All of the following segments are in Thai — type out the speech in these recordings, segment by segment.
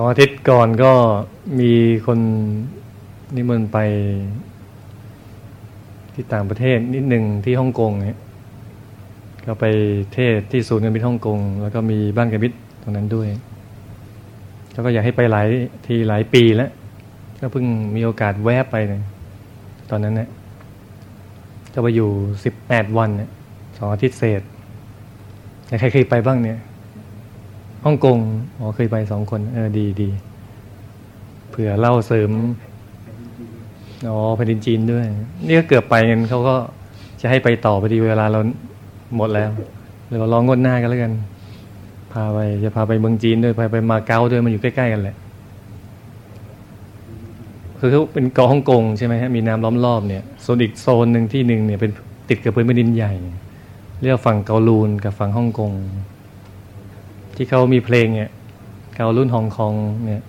องอาทิตย์ก่อนก็มีคนนิมนต์ไป ที่ต่างประเทศนิดหนึ่งที่ฮ่องกงเนี่ยก็ไปเทศที่ศูนย์การบินฮ่องกงแล้วก็มีบ้านการบินตรงนั้นด้วยแล้วก็อยากให้ไปหลายทีหลายปีแล้ว ก็เพิ่งมีโอกาสแวบไปเลยตอนนั้นเนี่ยก็ไปอยู่สิบแปดวันเนี่ยสองอาทิตย์เศษใครเคยไปบ้างเนี่ย ฮ่องกงอ๋อเคยไปสองคน เออดีดีเผื่อเล่าเสริมอ๋อแผ่นดินจีนด้วย นี่ก็เกือบไปกันเขาก็จะให้ไปต่อพอดีเวลาเราหมดแล้วเลยว่าลองงดหน้ากันแล้วกัน พาไปจะพาไปเมืองจีนด้วยพาไปมาเก๊าด้วยมันอยู่ใกล้ๆกันแหละคือเขาเป็นเกาะฮ่องกงใช่ไหมฮะมีน้ำล้อมรอบเนี่ยโซนอีกโซนหนึ่งที่หนึ่งเนี่ยเป็นติดกับพื้นแผ่นดินใหญ่ เรียกฝั่งเกาลูนกับฝั่งฮ่องกง ที่เขามีเพลงเนี่ยเกาลูนฮ่องกงเนี่ย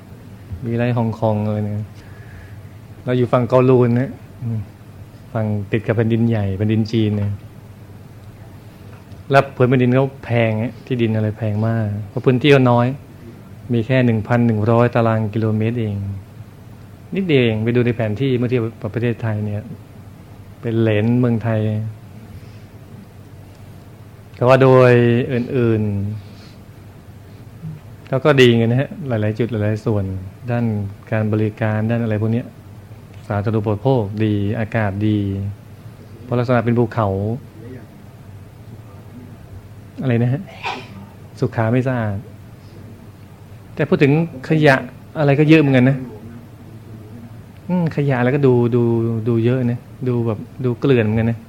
มีไรฮ่องกงอะไรเนี่ยเราอยู่ฝั่งเกาลูนนะฝั่งติดกับแผ่นดินใหญ่แผ่นดินจีนเนี่ยแล้วพื้นแผ่นดินเขาแพงที่ดินอะไรแพงมากเพราะพื้นที่เขาน้อย มีแค่หนึ่งพันหนึ่งร้อยตารางกิโลเมตรเอง นิดเดียวเองไปดูในแผนที่เมื่อเทียบกับประเทศไทยเนี่ย เป็นเหรนเมืองไทยแต่ว่าโดยอื่น ๆ เขาก็ดีไงนะฮะหลาย ๆ จุดหลาย ๆ ส่วน ด้านการบริการด้านอะไรพวกนี้สาธารณูปโภคดีอากาศดี เพราะลักษณะเป็นภูเขา อะไรนะฮะสุขาไม่สะอาดแต่พูดถึงขยะอะไรก็เยอะเหมือนกันนะขยะอะไรก็ดูดูดูเยอะนะดูแบบดูเกลื่อนเหมือนกันนะ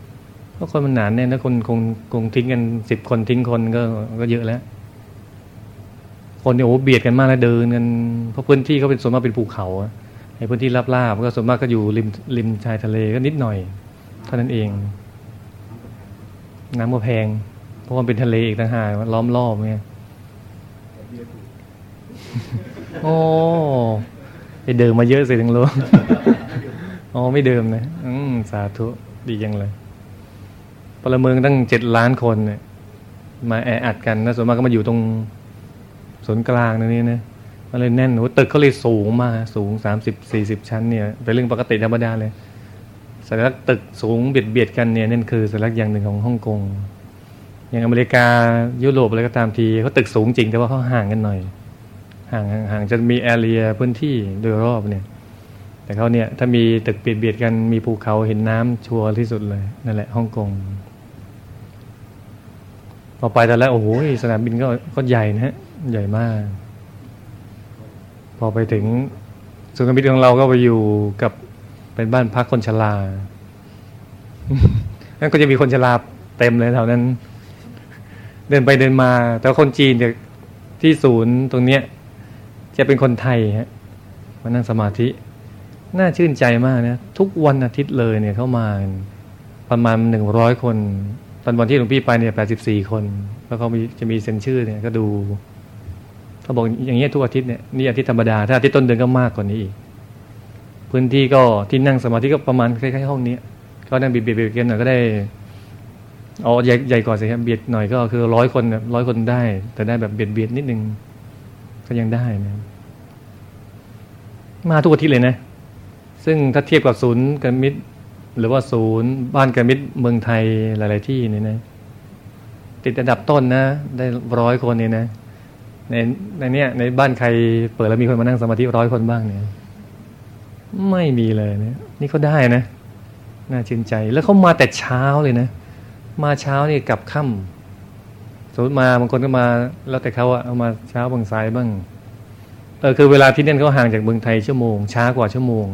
เพราะคนมันหนานแน่นะคนคงคงทิ้งกันสิบคนทิ้งคนก็ก็เยอะแล้ว คนเนี่ยโอ้เบียดกันมากแล้วเดินกันเพราะพื้นที่เขาเป็นส่วนมากเป็นภูเขาไอ้พื้นที่ราบๆก็ส่วนมากก็อยู่ริมริมชายทะเลก็นิดหน่อยเท่านั้นเอง น้ำก็แพง เพราะมันเป็นทะเลอีกต่างหากล้อมรอบไงโอ้ไปเดิมมาเยอะสิถึงรู้อ๋อไม่เดิมนะอืมสาธุดียังเลยพลเมืองตั้งเจ็ดล้านคนเนี่ยมาแออัดกันนะส่วนมากก็มาอยู่ตรง ศูนย์กลางนั่นี่นะมันเลยแน่นโอ้ตึกเขาเลยสูงมากสูงสามสิบสี่สิบชั้นเนี่ยเป็นเรื่องปกติธรรมดาเลยสัญลักษณ์ตึกสูงเบียดเบียดกันเนี่ยนั่นคือสัญลักษณ์อย่างหนึ่งของฮ่องกงอย่างอเมริกายุโรปอะไรก็ตามทีเขาตึกสูงจริงแต่ว่าเขาห่างกันหน่อย ห่างห่างจะมีแอเรียพื้นที่โดยรอบเนี่ย แต่เขาเนี่ยถ้ามีตึกเบียดเบียดกันมีภูเขาเห็นน้ำชัวร์ที่สุดเลยนั่นแหละฮ่องกงพอไปแต่แล้วโอ้โหสนามบินก็ก็ใหญ่นะฮะ ใหญ่มาก พอไปถึงสุนการบินของเราก็ไปอยู่กับเป็นบ้านพักคนชรานั่นก็จะมีคนชราเต็มเลยแถวนั้น เดินไปเดินมา แต่คนจีนเนี่ยที่ศูนย์ตรงเนี้ย จะเป็นคนไทยฮะมานั่งสมาธิ น่าชื่นใจมากนะทุกวันอาทิตย์เลยเนี่ยเข้ามาประมาณหนึ่งร้อยคน ตอนวันที่หลวงพี่ไปเนี่ยแปดสิบสี่คน แล้วเขามีจะมีเซ็นชื่อเนี่ยก็ดู เขาบอกอย่างเงี้ยทุกอาทิตย์เนี่ยนี่อาทิตย์ธรรมดาถ้าอาทิตย์ต้นเดือนก็มากกว่านี้อีกพื้นที่ก็ที่นั่งสมาธิก็ประมาณคล้ายๆห้องนี้ก็นั่งเบียดเบียดกันหน่อยก็ได้อ๋อใหญ่ใหญ่กว่าสิครับเบียดหน่อยก็คือร้อยคนร้อยคนได้ แต่ได้แบบเบียดเบียดนิดนึงก็ยังได้นะมาทุกอาทิตย์เลยนะ ซึ่งถ้าเทียบกับศูนย์การมิตร หรือว่าศูนย์บ้านการมิตรเมืองไทยหลาย ๆ ที่นี่นะ ติดอันดับต้นนะ ได้ร้อยคนนี่นะ ในในเนี้ยในบ้านใครเปิดแล้วมีคนมานั่งสมาธิร้อยคนบ้างเนี่ย ไม่มีเลยเนี่ย นี่เขาได้นะน่าชื่นใจ แล้วเขามาแต่เช้าเลยนะ มาเช้านี่กลับค่ำสมมติมาบางคนก็มา แล้วแต่เขาอะเอามาเช้าบางสายบ้างเออคือเวลาที่เนั่นเขาห่างจากเมืองไทยชั่วโมง ช้ากว่าชั่วโมง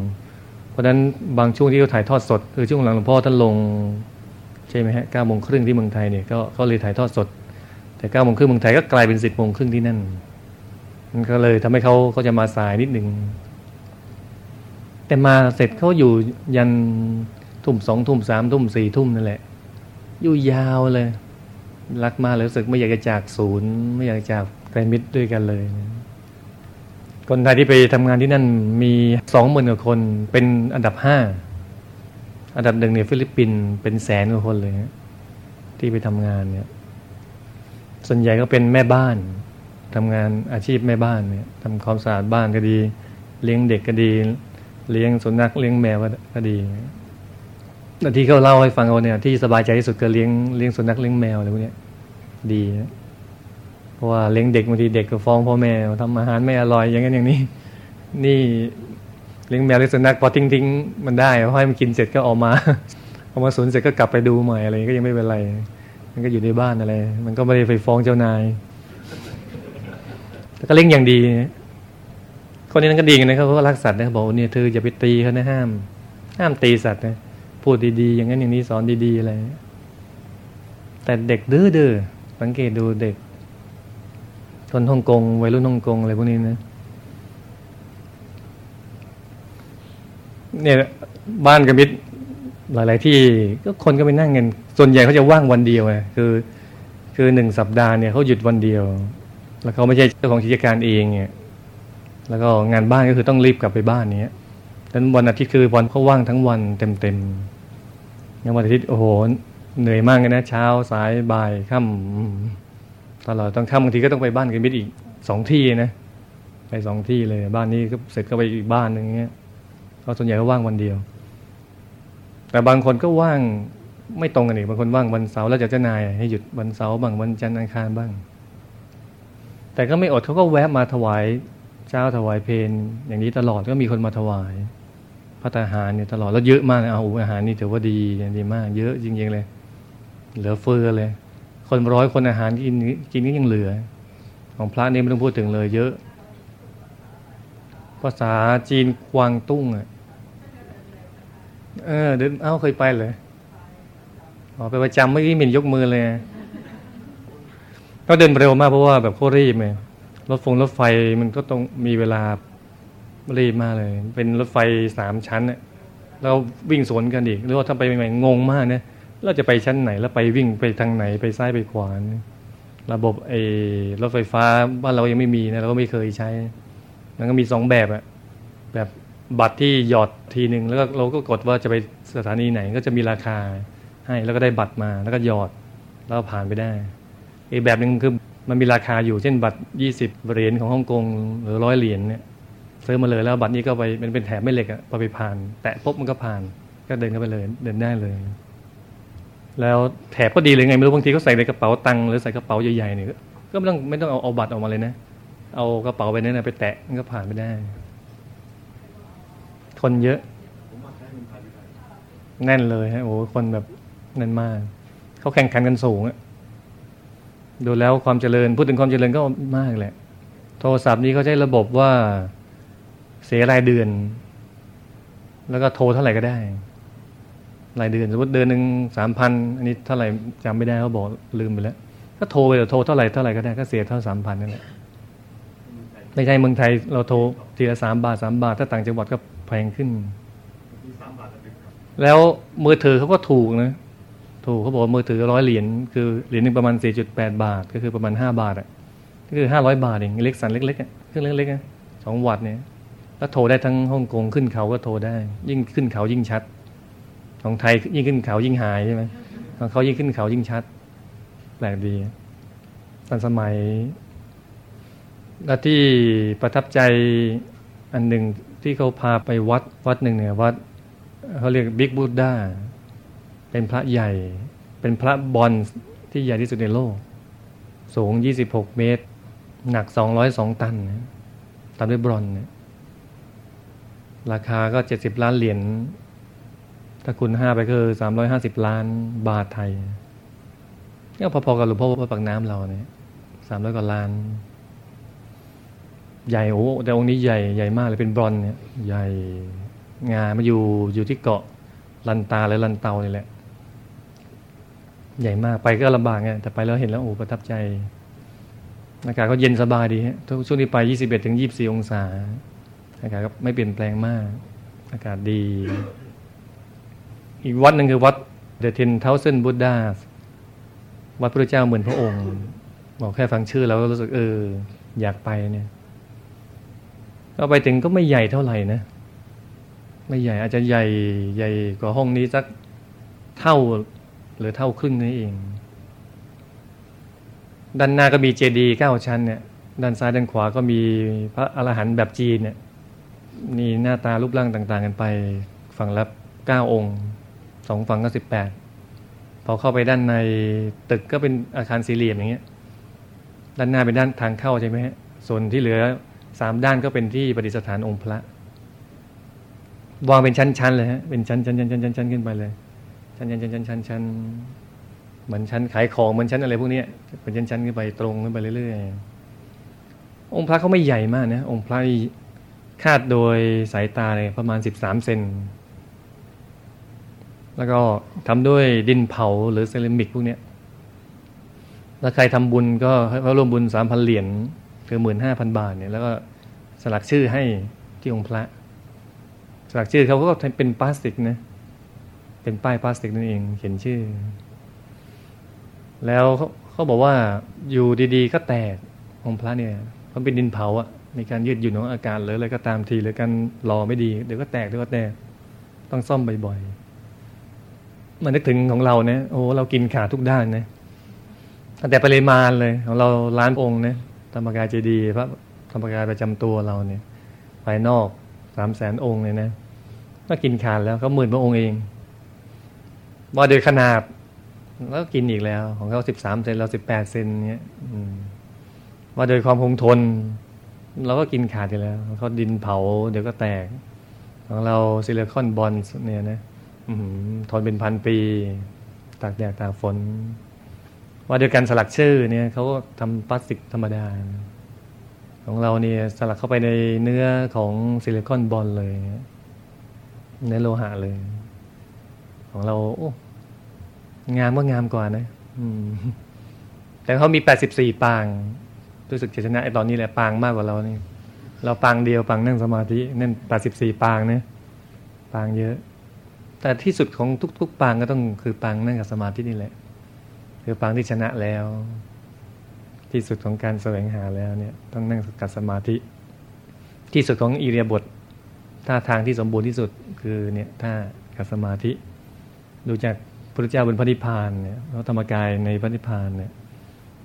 เพราะฉะนั้นบางช่วงที่เขาถ่ายทอดสด คือช่วงหลังหลวงพ่อท่านลง ใช่ไหมฮะเก้าโมงครึ่งที่เมืองไทยเนี่ยก็ก็เลยถ่ายทอดสด แต่เก้าโมงครึ่งเมืองไทยก็กลายเป็นสิบโมงครึ่งที่นั่น มันก็เลยทำให้เขาเขาจะมาสายนิดหนึ่ง แต่มาเสร็จเขาอยู่ยันทุ่มสองทุ่มสามทุ่มสี่ทุ่มนั่นแหละ อยู่ยาวเลย รักมาเลยรู้สึกไม่อยากจะจากศูนย์ ไม่อยากจากไกลมิตรด้วยกันเลยนะคนไทยที่ไปทำงานที่นั่นมีสองหมื่นกว่าคนเป็นอันดับห้าอันดับหนึ่งเนี่ยฟิลิปปินส์เป็นแสนกว่าคนเลยที่ไปทำงานเนี่ย ส่วนใหญ่ก็เป็นแม่บ้านทำงานอาชีพแม่บ้านเนี่ยทำความสะอาดบ้านก็ดี เลี้ยงเด็กก็ดี เลี้ยงสุนัขเลี้ยงแมวก็ดีแต่ที่เขาเล่าให้ฟังเอาเนี่ยที่สบายใจที่สุดก็เลี้ยงเลี้ยงสุนัขเลี้ยงแมวอะไรพวกนี้ดีนะเพราะว่าเลี้ยงเด็กบางทีเด็กก็ฟ้องพ่อแม่ทำอาหารไม่อร่อยอย่างนั้นอย่างนี้ นี่เลี้ยงแมวเลี้ยงสุนัขพอทิ้งทิ้งมันได้พอให้มันกินเสร็จก็ออกมาออกมาสนเสร็จก็กลับไปดูใหม่อะไรก็ยังไม่เป็นไร มันก็อยู่ในบ้านอะไร มันก็ไม่ได้ไปฟ้องเจ้านายแต่ก็เลี้ยงอย่างดีคนนี้นั่นก็ดีกันนะครับเพราะว่ารักสัตว์นะบอกเนี่ยเธออย่าไปตีเขานะห้าม ห้ามตีสัตว์นะพูดดีๆอย่างนั้นอย่างนี้สอนดีๆอะไรแต่เด็กดื้อๆสังเกตดูเด็กคนฮ่องกงวัยรุ่นฮ่องกงอะไรพวกนี้นะเนี่ยบ้านกระมิด หลาย ๆ ที่ก็คนก็ไปนั่งกันส่วนใหญ่เขาจะว่างวันเดียวไงคือคือหนึ่งสัปดาห์เนี่ยเขาหยุดวันเดียว แล้วเขาไม่ใช่เจ้าของกิจการเองเนี่ยแล้วก็งานบ้านก็คือต้องรีบกลับไปบ้านเนี้ยดังนั้นวันอาทิตย์คือวันเขาว่างทั้งวันเต็มๆยังวันอาทิตย์โอ้โหเหนื่อยมากเลยนะเช้าสายบ่ายค่ำตลอดต้องค่ำบางทีก็ต้องไปบ้านกันมิดอีกสองที่นะไปสองที่เลย บ้านนี้ก็เสร็จก็ไปอีกบ้านหนึ่งเงี้ยก็ส่วนใหญ่ก็ว่างวันเดียว แต่บางคนก็ว่างไม่ตรงกันอีกบางคนว่างวันเสาร์แล้วจะเจ้านายให้หยุดวันเสาร์บ้างวันจันทร์อังคารบ้าง แต่ก็ไม่อดเขาก็แวะมาถวายเจ้าถวายเพลอย่างนี้ตลอดก็มีคนมาถวายพระทหารเนี่ยตลอดแล้วเยอะมากเอาอาหารนี่ถือว่าดีดีมาก เยอะจริงๆเลย เหลือเฟือเลย คนร้อยคนอาหารกินกินก็ยังเหลือ ของพระนี่ไม่ต้องพูดถึงเลย เยอะ ภาษาจีนกวางตุ้งอะ เออเดินเอ้าเคยไปเลยอ๋อไปประจำเมื่อกี้มินยกมือเลย ก็เดินเร็วมากเพราะว่าแบบโครีบเลยรถฟงรถไฟมันก็ต้องมีเวลารีบมากเลย เป็นรถไฟสามชั้นเนี่ยเราวิ่งสวนกันอีกหรือว่าถ้าไปใหม่ๆงงมากเนี่ยเราจะไปชั้นไหน แล้วไปวิ่งไปทางไหนไปซ้ายไปขวาระบบไอ้รถไฟฟ้าบ้านเรายังไม่มีนะเราก็ไม่เคยใช้ มันก็มีสองแบบอะแบบ บัตรที่หยอดทีหนึ่งแล้วก็เราก็กดว่าจะไปสถานีไหนก็จะมีราคาให้แล้วก็ได้บัตรมาแล้วก็หยอดแล้วผ่านไปได้อีกแบบหนึ่งคือมันมีราคาอยู่เช่นบัตรยี่สิบเหรียญของฮ่องกงหรือร้อยเหรียญเนี่ยซื้อมาเลยแล้วบัตรนี้ก็ไปมันเป็นแถบไม่เหล็กอะพอไปผ่าน แตะปุ๊บมันก็ผ่าน ก็เดินเข้าไปเลยเดินได้เลย แล้วแถบก็ดีเลยไงไม่รู้บางทีก็ใส่ในกระเป๋าตังค์หรือใส่กระเป๋าใหญ่ๆเนี่ยก็ไม่ต้องไม่ต้องเอาเอาบัตรออกมาเลยนะ เอากระเป๋าไปเนี่ยไปแตะมันก็ผ่านไปได้ คนเยอะ แน่นเลยฮะโอ้คนแบบแน่นมาก เขาแข่งขันกันสูงอะดูแล้วความเจริญ พูดถึงความเจริญก็มากแหละ โทรศัพท์นี้เขาใช้ระบบว่าเสียรายเดือน แล้วก็โทรเท่าไหร่ก็ได้ รายเดือนสมมติเดือนหนึ่งสามพันอันนี้เท่าไหร่จำไม่ได้เขาบอกลืมไปแล้วก็โทรไปโทรเท่าไหร่เท่าไหร่ก็ได้ก็เสียเท่าสามพันนั่นแหละไม่ใช่เมืองไทยเราโทรทีละสามบาทสามบาท ถ้าต่างจังหวัดก็ แพงขึ้น แล้วมือถือเขาก็ถูกนะ ถูกเขาบอกมือถือร้อยเหรียญคือเหรียญหนึ่งประมาณสี่จุดแปดบาท ก็คือประมาณห้าบาทอะก็คือห้าร้อยบาทเองเล็กสันเล็กๆเครื่องเล็กๆสองวัตต์เนี่ยแล้วโทรได้ทั้งฮ่องกงขึ้นเขาก็โทรได้ ยิ่งขึ้นเขายิ่งชัด ของไทยยิ่งขึ้นเขายิ่งหายใช่ไหมของเขายิ่งขึ้นเขายิ่งชัด แปลกดีตอนสมัยและที่ประทับใจอันหนึ่ง ที่เขาพาไปวัดวัดหนึ่งเนี่ยวัดเขาเรียกบิ๊กบูดาเป็นพระใหญ่ เป็นพระบอลที่ใหญ่ที่สุดในโลก สูง 26 เมตร หนัก 202 ตันตามด้วยบรอนเนี่ยราคาก็ 70 ล้านเหรียญถ้าคุณห้าไปคือ 350 ล้านบาทไทยก็พอๆกับหลวงพ่อพระปักน้ำเราเนี่ยสามร้อยกว่าล้าน ใหญ่โอ้แต่องค์นี้ใหญ่ใหญ่มากเลยเป็นบรอนเนี่ยใหญ่งามาอยู่อยู่ที่เกาะลันตาหรือลันเตานี่แหละ ใหญ่มากไปก็ลำบากไงแต่ไปแล้วเห็นแล้วโอ้ประทับใจอากาศก็เย็นสบายดีฮะช่วงนี้ไปยี่สิบเอ็ดถึงยี่สี่องศาอากาศก็ไม่เปลี่ยนแปลงมาก อากาศดี อีกวัดหนึ่งคือวัดเดอะเทนเทาเซนบุตดาวัดพระเจ้าเหมือนพระองค์ บอกแค่ฟังชื่อแล้วก็รู้สึกเออ อยากไปเนี่ย ก็ไปถึงก็ไม่ใหญ่เท่าไหร่นะ ไม่ใหญ่อาจจะใหญ่ใหญ่กว่าห้องนี้สักเท่าหรือเท่าครึ่งนี้เอง ด้านหน้าก็มีเจดีย์เก้าชั้นเนี่ย ด้านซ้ายด้านขวาก็มีพระอรหันต์แบบจีนเนี่ยมีหน้าตารูปร่างต่าง ๆ กันไป ฝั่งละเก้าองค์สองฝั่งก็สิบแปดพอเข้าไปด้านในตึกก็เป็นอาคารสี่เหลี่ยมอย่างเงี้ย ด้านหน้าเป็นด้านทางเข้าใช่ไหมฮะส่วนที่เหลือ สามด้านก็เป็นที่ประดิษฐานองค์พระวางเป็นชั้นๆเลยฮะเป็นชั้นชั้นชั้นชั้นชั้นขึ้นไปเลย ชั้นชั้นชั้นชั้นชั้นชั้นเหมือนชั้นขายของเหมือนชั้นอะไรพวกนี้เป็นชั้นชั้นขึ้นไปตรงขึ้นไปเรื่อยๆองค์พระเขาไม่ใหญ่มากนะองค์พระคาดโดยสายตาเลยประมาณสิบสามเซนแล้วก็ทำด้วยดินเผาหรือเซรามิกพวกนี้แล้วใครทำบุญก็เขาร่วมบุญสามพันเหรียญ คือหมื่นห้าพันบาทเนี่ยแล้วก็สลักชื่อให้ที่องค์พระ สลักชื่อเขาก็เป็นพลาสติกนะเป็นป้ายพลาสติกนั่นเองเขียนชื่อ แล้วเขาเขาบอกว่าอยู่ดีๆ ก็แตกองค์พระเนี่ยมันเป็นดินเผาอะมีการยืดหยุ่นของอากาศหรืออะไรก็ตามทีหรือการรอไม่ดีเดี๋ยวก็แตกเดี๋ยวก็แตกต้องซ่อมบ่อยๆมันนึกถึงของเราเนี่ยโอ้เรากินขาทุกด้านนะแต่ปริมาณเลยของเราล้านองค์เนี่ย ธรรมกายเจดีย์พระธรรมกายประจำตัวเราเนี่ยภายนอกสามแสนองค์เลยนะก็กินขาดแล้วก็หมื่นพระองค์เองว่าโดยขนาดแล้วกินอีกแล้ว ของเขาสิบสามเซนเราสิบแปดเซนเนี่ยว่าโดยความคงทน เราก็กินขาดอยู่แล้วเขาดินเผา เดี๋ยวก็แตก ของเราซิลิคอนบอลเนี่ยนะทนเป็นพันปี ตากแดดตากฝน ว่าโดยการสลักชื่อเนี่ยเขาก็ทำพลาสติกธรรมดา ของเราเนี่ยสลักเข้าไปในเนื้อของซิลิคอนบอลเลยเนื้อโลหะเลย ของเราโอ้งามก็งามกว่านะแต่เขามีแปดสิบสี่ปาง รู้สึกจะชนะไอตอนนี้แหละปางมากกว่าเรานี่ เราปางเดียวปางนั่งสมาธินั่นแปดสิบสี่ปางเนี่ยปางเยอะ แต่ที่สุดของทุก ๆ ปางก็ต้องคือปางนั่งกับสมาธินี่แหละ คือปางที่ชนะแล้ว ที่สุดของการแสวงหาแล้วเนี่ยต้องนั่งกัดสมาธิ ที่สุดของอิเรียบทท่าทางที่สมบูรณ์ที่สุดคือเนี่ยท่ากัดสมาธิ ดูจากพระเจ้าบนพระนิพพานเนี่ยพระธรรมกายในพระนิพพานเนี่ย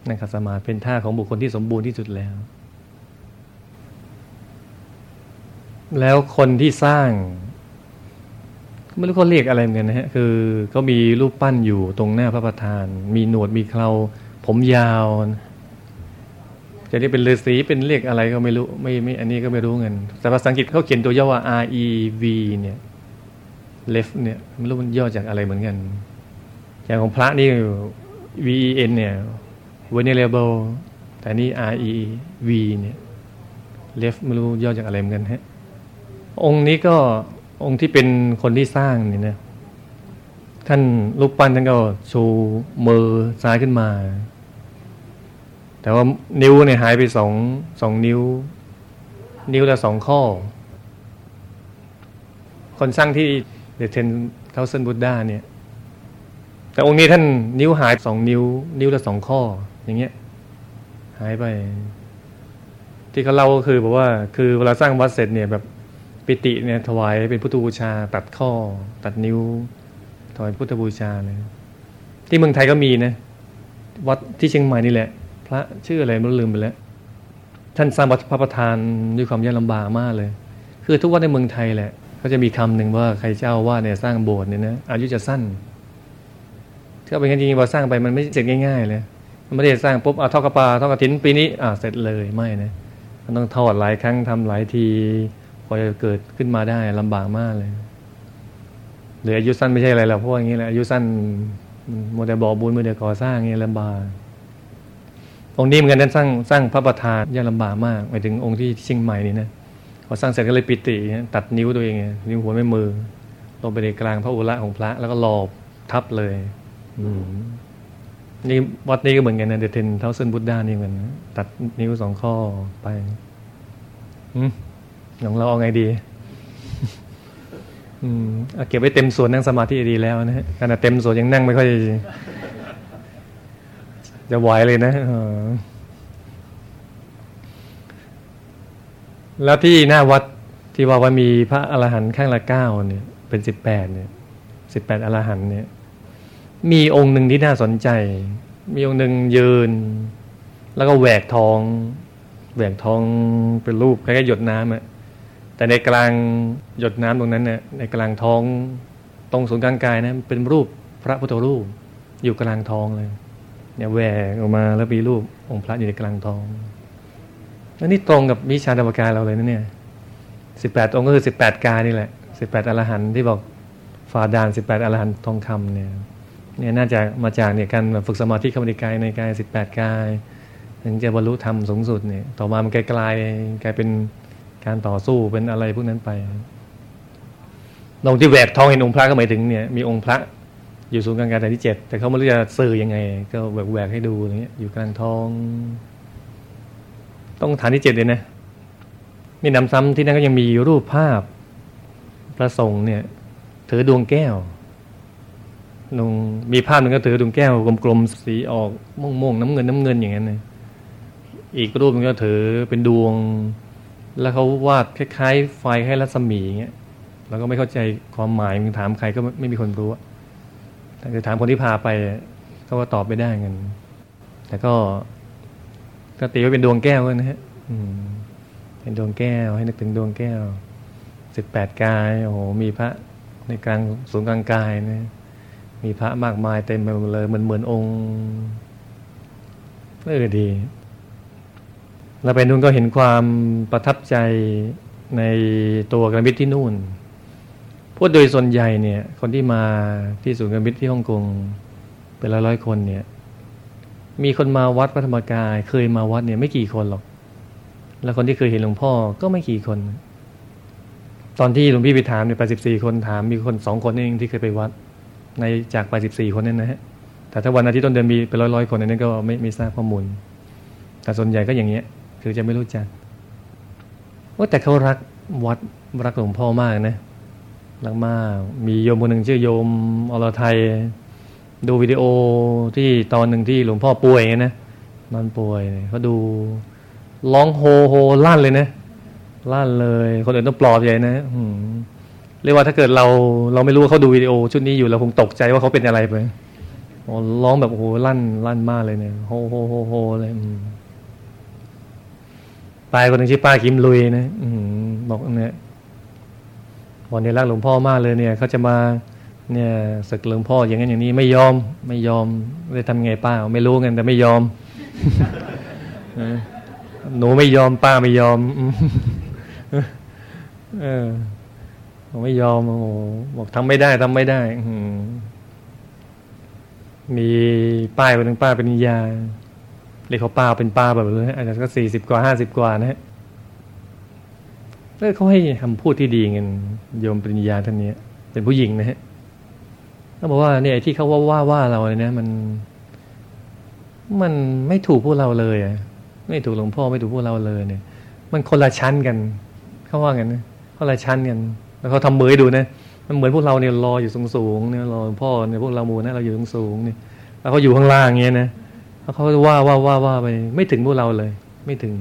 นั่งขัดสมาธิเป็นท่าของบุคคลที่สมบูรณ์ที่สุดแล้ว แล้วคนที่สร้าง ไม่รู้เขาเรียกอะไรเหมือนกันนะฮะคือเขามีรูปปั้นอยู่ตรงหน้าพระประธาน มีหนวดมีเคราผมยาวจะได้เป็นฤาษีเป็นเรียกอะไรก็ไม่รู้ไม่ไม่อันนี้ก็ไม่รู้เงินแต่ภาษาอังกฤษเขาเขียนตัวย่อว่า R E V เนี่ย left เนี่ยไม่รู้มันย่อจากอะไรเหมือนกัน อย่างของพระนี่ V E N เนี่ย venerable แต่นี่ R E V เนี่ย left ไม่รู้ย่อจากอะไรเหมือนกันฮะองค์นี้ก็ องค์ที่เป็นคนที่สร้างนี่นะท่านรูปปั้นท่านก็ชูมือซ้ายขึ้นมา แต่ว่านิ้วเนี่ยหายไปสองสองนิ้ว นิ้วละสองข้อ คนสร้างที่เดเทนเทาเซนบุตดาเนี่ย แต่องค์นี้ท่านนิ้วหายสองนิ้ว นิ้วละสองข้อ อย่างเงี้ย หายไป ที่เขาเล่าก็คือบอกว่า คือเวลาสร้างวัดเสร็จเนี่ยแบบ ปิติเนี่ยถวายเป็นพุทธบูชา ตัดข้อ ตัดนิ้ว ถวายพุทธบูชาเลยที่เมืองไทยก็มีนะ วัดที่เชียงใหม่นี่แหละ พระชื่ออะไรไม่ลืมไปแล้ว ท่านสร้างวัดพระประธานด้วยความยากลำบากมากเลย คือทุกวัดในเมืองไทยแหละเขาจะมีคำหนึ่งว่าใครเจ้าว่าเนี่ยสร้างโบสถ์เนี่ยนะอายุจะสั้นถ้าเป็นจริงๆพอสร้างไปมันไม่เสร็จง่ายๆเลยมันไม่ได้สร้างปุ๊บเอาท่อกระปาท่อกระถินปีนี้อ่าเสร็จเลยไม่นะมันต้องทอดหลายครั้งทำหลายที พอจะเกิดขึ้นมาได้ลำบากมากเลยหรืออายุสั้นไม่ใช่อะไรหรอกเพราะอย่างนี้แหละอายุสั้นโมเดลบอกบุญโมเดลก่อสร้างเงี้ยลำบากองค์นี้เหมือนกันนั้นสร้างสร้างพระประธานยากลำบากมากหมายถึงองค์ที่เชียงใหม่นี่นะพอสร้างเสร็จก็เลยปิติตัดนิ้วตัวเองนิ้วหัวไม่มือลงไปในกลางพระอุระของพระ แล้วก็หลอบทับเลยอืนี่วัดนี้ก็เหมือนกันนะเดเทนเท้าเส้นบุตด้านี่เหมือนตัดนิ้วสองข้อไปอืม ของเราเอาไงดี อืมเอาเก็บไว้เต็มส่วนนั่งสมาธิดีแล้วนะฮะขณะเต็มส่วนยังนั่งไม่ค่อย จะไหวเลยนะแล้วที่หน้าวัดที่ว่าว่ามีพระอรหันต์ข้างละเก้าเนี่ย เป็นสิบแปดเนี่ยสิบแปดอรหันต์เนี่ย มีองค์หนึ่งที่น่าสนใจ มีองค์หนึ่งยืน แล้วก็แหวกทองแหวกทองเป็นรูปคล้ายๆหยดน้ำอะ แต่ในกลางหยดน้ำตรงนั้นเนี่ยในกลางท้องตรงศูนย์กลางกายนะเป็นรูปพระพุทธรูป อยู่กลางท้องเลยเนี่ยแหวกออกมาแล้วมีรูปองค์พระอยู่ในกลางท้องแล้วนี่ตรงกับวิชาธรรมกายเราเลยนะเนี่ยสิบแปดองค์ก็คือสิบแปดกายนี่แหละสิบแปดอรหันต์ที่บอกฝ่าดานสิบแปดอรหันต์ทองคำเนี่ยเนี่ยน่าจะมาจากเนี่ยการฝึกสมาธิเข้าในกายในกายสิบแปดกาย ถึงจะบรรลุธรรมสูงสุดเนี่ยต่อมามันกลายกลายเป็น การต่อสู้เป็นอะไรพวกนั้นไปตรงที่แหวกทองเห็นองค์พระก็หมายถึงเนี่ยมีองค์พระอยู่ศูนย์กลางกายฐานที่เจ็ดแต่เขาไม่รู้จะสื่อยังไง ก็แหวกแหวกให้ดูอย่างเงี้ย อยู่กลางทอง ต้องฐานที่เจ็ดเลยนะมีนำซ้ำที่นั่นก็ยังมีรูปภาพพระสงฆ์เนี่ยถือดวงแก้วลงมีภาพหนึ่งก็ถือดวงแก้วกลมๆสีออกม่วงๆน้ำเงินน้ำเงินอย่างนั้นเลยอีกรูปมันก็ถือเป็นดวง แล้วเขาวาดคล้ายๆ ไฟให้รัศมีอย่างเงี้ยเราก็ไม่เข้าใจความหมายมึงถามใครก็ไม่มีคนรู้แต่ถามคนที่พาไปเขาก็ตอบไม่ได้เงินแต่ก็ก็ตีว่าเป็นดวงแก้วนะฮะเป็นดวงแก้ว ให้นึกถึงดวงแก้วสิบแปดกาย โอ้โห มีพระในกลางศูนย์กลางกายนะมีพระมากมายเต็มไปหมดเลยเหมือนเหมือนองค์เออดี เราไปนู่นก็เห็นความประทับใจในตัวกระมิดที่นู่นพูดโดยส่วนใหญ่เนี่ย คนที่มาที่ศูนย์กระมิดที่ฮ่องกงเป็นร้อยร้อยคนเนี่ย มีคนมาวัดพระธรรมกาย เคยมาวัดเนี่ยไม่กี่คนหรอก แล้วคนที่เคยเห็นหลวงพ่อก็ไม่กี่คน ตอนที่หลวงพี่ไปถามเนี่ยแปดสิบสี่คนถามมีคนสองคนเองที่เคยไปวัด ในจากแปดสิบสี่คนนั่นนะฮะแต่ถ้าวันอาทิตย์ต้นเดือนมีเป็นร้อยร้อยคนนั้นก็ไม่ไม่ทราบข้อมูลแต่ส่วนใหญ่ก็อย่างเงี้ย คือจะไม่รู้จักว่าแต่เขารักวัดรักหลวงพ่อมากนะรักมาก มีโยมคนหนึ่งชื่อโยมอรไทย ดูวิดีโอที่ตอนหนึ่งที่หลวงพ่อป่วยนะนอนป่วยเขาดูร้องโฮโฮลั่นเลยนะลั่นเลย คนอื่นต้องปลอบใหญ่นะเรียกว่าถ้าเกิดเราเราไม่รู้ว่าเขาดูวิดีโอ ชุดนี้อยู่เราคงตกใจว่าเขาเป็นอะไรไปร้องแบบโอ้โหลั่นลั่นมากเลยเนี่ยโฮโฮโฮโฮเลย ปายคนหนึ่งชื่อป้าคิมลุยนะอืบอกเนี่ยวันนี้รักหลวงพ่อมากเลยเนี่ยเขาจะมาเนี่ยศึกหลวงพ่ออย่างนั้นอย่างนี้ไม่ยอม ไม่ยอมเลยทำไงป้าไม่รู้กันแต่ไม่ยอมหนูไม่ยอมป้าไม่ยอมเออไม่ยอมโอ้บอกทำไม่ได้ทำไม่ได้มีป้ายคนหนึ่งป้าเป็นยา เรียกเขาป้าเป็นป้าแบบเลยอาจจะก็สี่สิบกว่าห้าสิบกว่านะฮะแล้วเขาให้คำพูดที่ดีเงินโยมปริญญาท่านนี้เป็นผู้หญิงนะฮะเขาบอกว่าเนี่ยที่เขาว่าว่าว่าเราเลยนะมัน มันไม่ถูกพวกเราเลยอะไม่ถูกหลวงพ่อไม่ถูกพวกเราเลยเนี่ย มันคนละชั้นกันเขาว่ากันนะคนละชั้นกัน แล้วเขาทำมือให้ดูนะมันเหมือนพวกเราเนี่ยรออยู่สูงๆเนี่ยรอพ่อเนี่ยพวกเรามูนะเราอยู่สูงๆเนี่ยแล้วเขาอยู่ข้างล่างเงี้ยนะ เขาว่าว่าว่าว่าไปไม่ถึงพวกเราเลย ไม่ถึง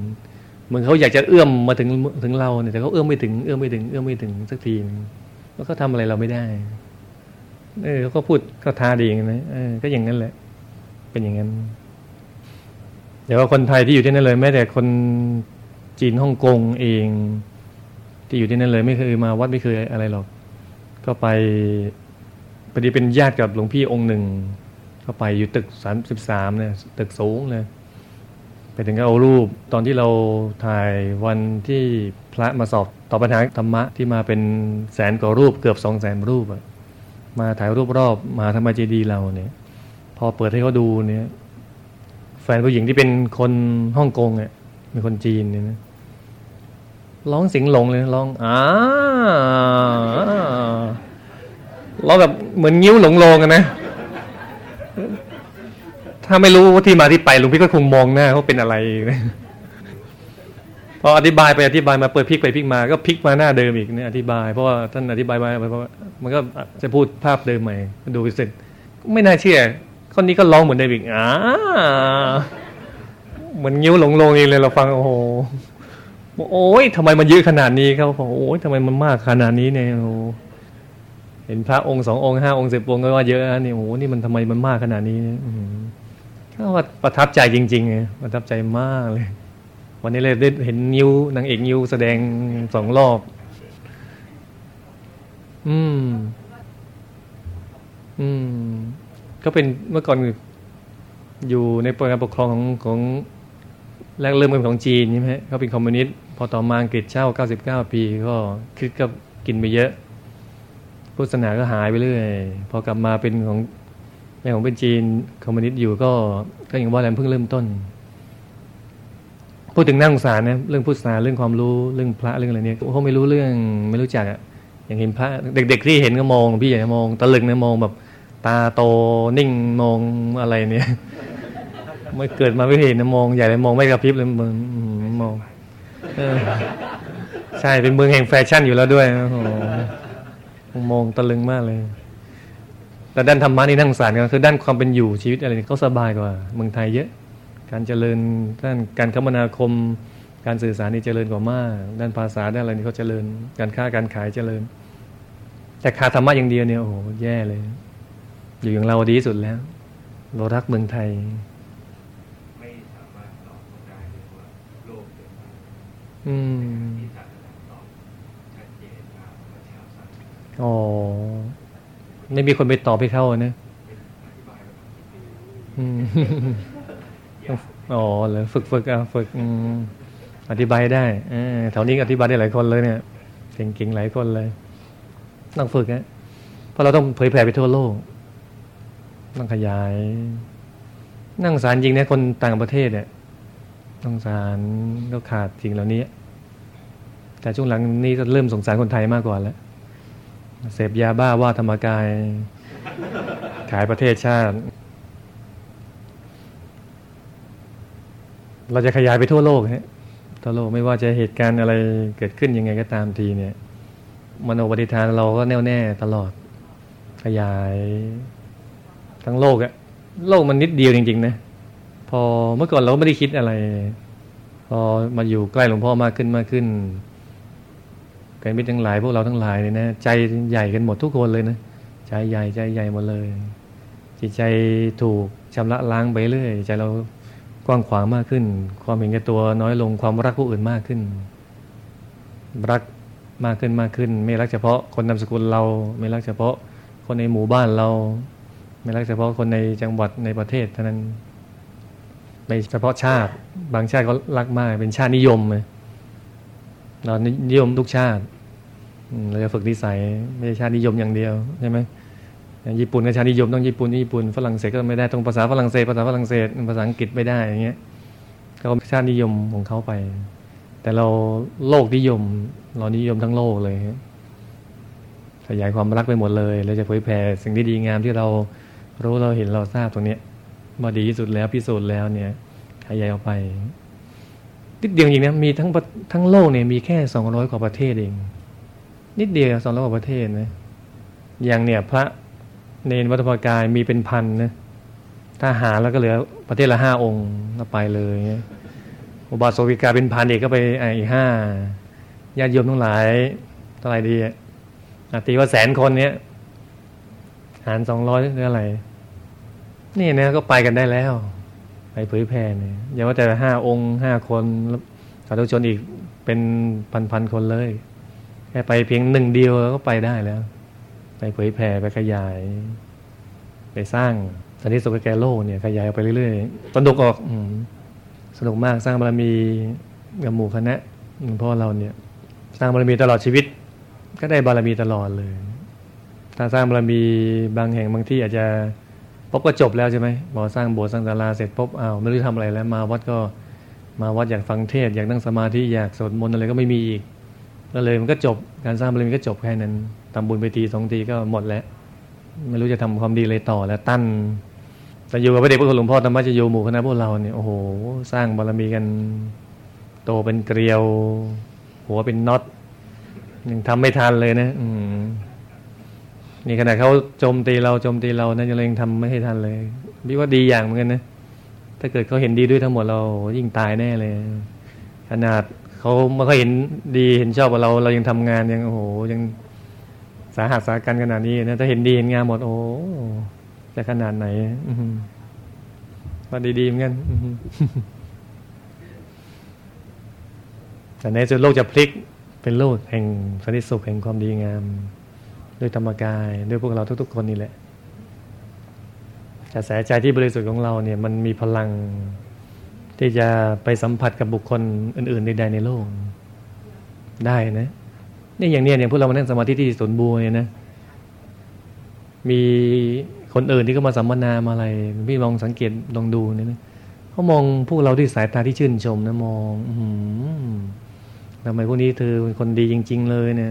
เหมือนเขาอยากจะเอื้อมมาถึงถึงเราเนี่ยแต่เขาเอื้อมไม่ถึงเอื้อมไม่ถึงเอื้อมไม่ถึงสักทีแล้วเขาทาอะไรเราไม่ได้ เออเขาพูดก็ทาดีอย่างนั้นเออก็อย่างนั้นแหละ เป็นอย่างนั้นเดี๋ยวว่าคนไทยที่อยู่ที่นั่นเลยแม้แต่คนจีนฮ่องกงเอง ที่อยู่ที่นั่นเลยไม่เคยมาวัดไม่เคยอะไรหรอก ก็ไปพอดีเป็นญาติกับหลวงพี่องค์หนึ่ง เข้าไปอยู่ตึกสามสิบสามเนี่ยตึกสูงเลยไปถึงก็เอารูปตอนที่เราถ่ายวันที่พระมาสอบตอบปัญหาธรรมะที่มาเป็นแสนกว่ารูปเกือบสองแสนรูปอะมาถ่ายรูปรอบมาธรรมเจดีเราเนี่ย พอเปิดให้เขาดูเนี่ย แฟนผู้หญิงที่เป็นคนฮ่องกงเนี่ยเป็นคนจีนเนี่ยนะร้องเสียงหลงเลยร้องอ่าร้องแบบเหมือนงิ้วหลงโลงกันนะ ถ้าไม่รู้ว่าที่มาที่ไปลุงพี่ก็คงมองหน้าเขาเป็นอะไรพออธิบายไปอธิบายมาเปิดพลิกไปพลิกมาก็พลิกมาหน้าเดิมอีกเนี่ยอธิบายเพราะว่าท่านอธิบายมาเพราะมันก็จะพูดภาพเดิมใหม่ดูเสร็จไม่น่าเชื่อคนนี้ก็ร้องเหมือนเดิมอีกอ่าเหมือนนิ้วหลงลงเองเลยเราฟังโอ้โหโอ้ยทำไมมันเยอะขนาดนี้เขาบอกโอ้ยทำไมมันมากขนาดนี้เนี่ยโอ้เห็นพระองค์สององค์ห้าองค์สิบองค์ก็ว่าเยอะนะนี่โอ้นี่มันทำไมมันมากขนาดนี้ก็ ว่าประทับใจจริงๆไงประทับใจมากเลย วันนี้เลยได้เห็นนิวนางเอกนิวแสดงสองรอบ อืม อืม ก็เป็นเมื่อก่อนอยู่ในการปกครองของของแรกเริ่มเป็นของจีนใช่ไหมเขาเป็นคอมมิวนิสต์พอต่อมาอังกฤษเช่า 99 ปี ก็คิดก็กินไปเยอะพุทธศาสนาก็หายไปเรื่อย พอกลับมาเป็นของ ในของเป็นจีนคอมมิวนิสต์อยู่ก็ก็อย่างว่าแหลมเพิ่งเริ่มต้น พูดถึงนั่งสารนะเรื่องพุทธศาสนาเรื่องความรู้เรื่องพระเรื่องอะไรเนี่ยเขาไม่รู้เรื่องไม่รู้จักอะอย่างเห็นพระเด็ก ๆ ที่เห็นก็มองพี่อย่มองตะลึงนะมองแบบตาโตนิ่งมองอะไรเนี่ยไม่เกิดมาไม่เห็นนะมองใหญ่เลยมองไม่กระพริบเลยมองมองใช่เป็นเมืองแห่งแฟชั่นอยู่แล้วด้วยโอ้โหมองตะลึงมากเลย แต่ด้านธรรมะนี่นั่งสารกันคือด้านความเป็นอยู่ชีวิตอะไรนี่เขาสบายกว่าเมืองไทยเยอะ การเจริญด้านการคมนาคม การสื่อสารนี่เจริญกว่ามาก ด้านภาษาด้านอะไรนี่เขาเจริญ การค้าการขายเจริญ แต่ขาธรรมะอย่างเดียวเนี่ยโอ้โหแย่เลย อยู่อย่างเราดีที่สุดแล้ว เรารักเมืองไทยอืมอ๋อ ไม่มีคนไปตอบให้เข้านะอ๋อเลยฝึกฝึกอะฝึกอธิบายได้แถวนี้อธิบายได้หลายคนเลยเนี่ยเก่งๆหลายคนเลย ต้องฝึกนะเพราะเราต้องเผยแผ่ไปทั่วโลกต้องขยาย นั่งสารจริงเนี่ยคนต่างประเทศเนี่ยสงสารก็ขาดสิ่งเหล่านี้ แต่ช่วงหลังนี้ก็เริ่มสงสารคนไทยมากกว่าแล้ว เสพยาบ้าว่าธรรมกาย ขายประเทศชาติ เราจะขยายไปทั่วโลกฮะทั่วโลกไม่ว่าจะเหตุการณ์อะไรเกิดขึ้นยังไงก็ตามทีเนี่ยมโนปฏิทานเราก็แน่วแน่ตลอด ขยาย ทั้งโลกอะโลกมันนิดเดียวจริงๆนะพอเมื่อก่อนเราไม่ได้คิดอะไร พอมาอยู่ใกล้หลวงพ่อมากขึ้นมากขึ้น กันมิตรทั้งหลายพวกเราทั้งหลายเนี่ยนะใจใหญ่กันหมดทุกคนเลยนะใจใหญ่ใจใหญ่หมดเลย จิตใจถูกชำระล้างไปเรื่อยใจเรากว้างขวางมากขึ้น ความเห็นแก่ตัวน้อยลงความรักผู้อื่นมากขึ้น รักมากขึ้นมากขึ้น ไม่รักเฉพาะคนนามสกุลเรา ไม่รักเฉพาะคนในหมู่บ้านเรา ไม่รักเฉพาะคนในจังหวัดในประเทศเท่านั้นในเฉพาะชาติ บางชาติเขารักมากเป็นชาตินิยมเลย เรานิยมทุกชาติเราจะฝึกนิสัยไม่ใช่ชาตินิยมอย่างเดียวใช่ไหมญี่ปุ่นก็ชาตินิยมต้องญี่ปุ่นญี่ปุ่นฝรั่งเศสก็ไม่ได้ต้องภาษาฝรั่งเศสภาษาฝรั่งเศสภาษาอังกฤษไม่ได้อย่างเงี้ยก็ชาตินิยมของเขาไป แต่เราโลกนิยม เรานิยมทั้งโลกเลยขยายความรักไปหมดเลยเราจะเผยแผ่สิ่งที่ดีงามที่เรารู้เราเห็นเราทราบตรงนี้มาดีที่สุดแล้วพิสูจน์แล้วเนี่ยขยายออกไป นิดเดียวจริงนะมีทั้งทั้งโลกเนี่ยมีแค่สองร้อยกว่าประเทศเอง นิดเดียวสองร้อยกว่าประเทศนะอย่างเนี่ยพระเนรวัตพกายมีเป็นพันนะถ้าหาแล้วก็เหลือประเทศละห้าองค์ก็ไปเลยอุบาสกวิกาเป็นพันเอกก็ไปอีกห้าญาติโยมทั้งหลายเท่าไหร่ดีอะตีว่าแสนคนเนี้ยหารสองร้อยหรืออะไรนี่นะก็ไปกันได้แล้ว ไปเผยแผ่เนี่ยอย่าว่าแต่ห้าองค์ห้าคนสาธุชนอีกเป็นพันๆคนเลย แค่ไปเพียงหนึ่งเดียวก็ไปได้แล้ว ไปเผยแผ่ไปขยาย ไปสร้างสันติสุขแก่โลกเนี่ยขยายไปเรื่อยๆสนุกออกสนุกมากสร้างบารมีกับหมู่คณะหลวงพ่อเราเนี่ย สร้างบารมีตลอดชีวิต ก็ได้บารมีตลอดเลยถ้าสร้างบารมีบางแห่งบางที่อาจจะ พบก็จบแล้วใช่ไหมบอสร้างโบสถ์สร้างศาลาเสร็จปุ๊บอ้าวไม่รู้ทำอะไรแล้ว มาวัดก็มาวัดอยากฟังเทศอยากนั่งสมาธิอยากสวดมนต์อะไรก็ไม่มีอีกก็เลยมันก็จบการสร้างบารมีก็จบแค่นั้นทำบุญไปทีสองทีก็หมดแล้ว ไม่รู้จะทำความดีเลยต่อแล้วตั้นแต่อยู่กับพระเดชพระคุณหลวงพ่อธรรมะจะโยหมู่คณะพวกเราเนี่ยโอ้โห สร้างบารมีกัน โตเป็นเกลียว หัวเป็นน็อตยังทำไม่ทันเลยนะ อืม นี่ขณะเขาโจมตีเราโจมตีเรานั่นยังทำไม่ให้ทันเลยพี่ว่าดีอย่างเหมือนกันนะถ้าเกิดเขาเห็นดีด้วยทั้งหมดเรายิ่งตายแน่เลย ขนาดเขาเมื่อเขาเห็นดีเห็นชอบกับเราเรายังทำงานยังโอ้โหยังสาหัสสาการขนาดนี้นะถ้าเห็นดีเห็นงามหมดโอ้จะขนาดไหนว่าดีๆเหมือนกันแต่ในสุดโลกจะพลิกเป็นโลกแห่งสันติสุขแห่งความดีงาม ด้วยธรรมกาย ด้วยพวกเราทุก ๆ คนนี่แหละกระแสใจที่บริสุทธิ์ของเราเนี่ยมันมีพลังที่จะไปสัมผัสกับบุคคลอื่นๆใดๆในโลก ได้นะนี่อย่างเนี้ยอย่างพวกเรามานั่งสมาธิที่สวนบัวเนี่ยนะ มีคนอื่นที่เขามาสัมมนามาอะไร พี่ลองสังเกตลองดูเนี่ยนะเขามองพวกเราด้วยสายตาที่ชื่นชมนะมอง อืทำไมพวกนี้เธอเป็นคนดีจริง ๆ เลยเนี่ย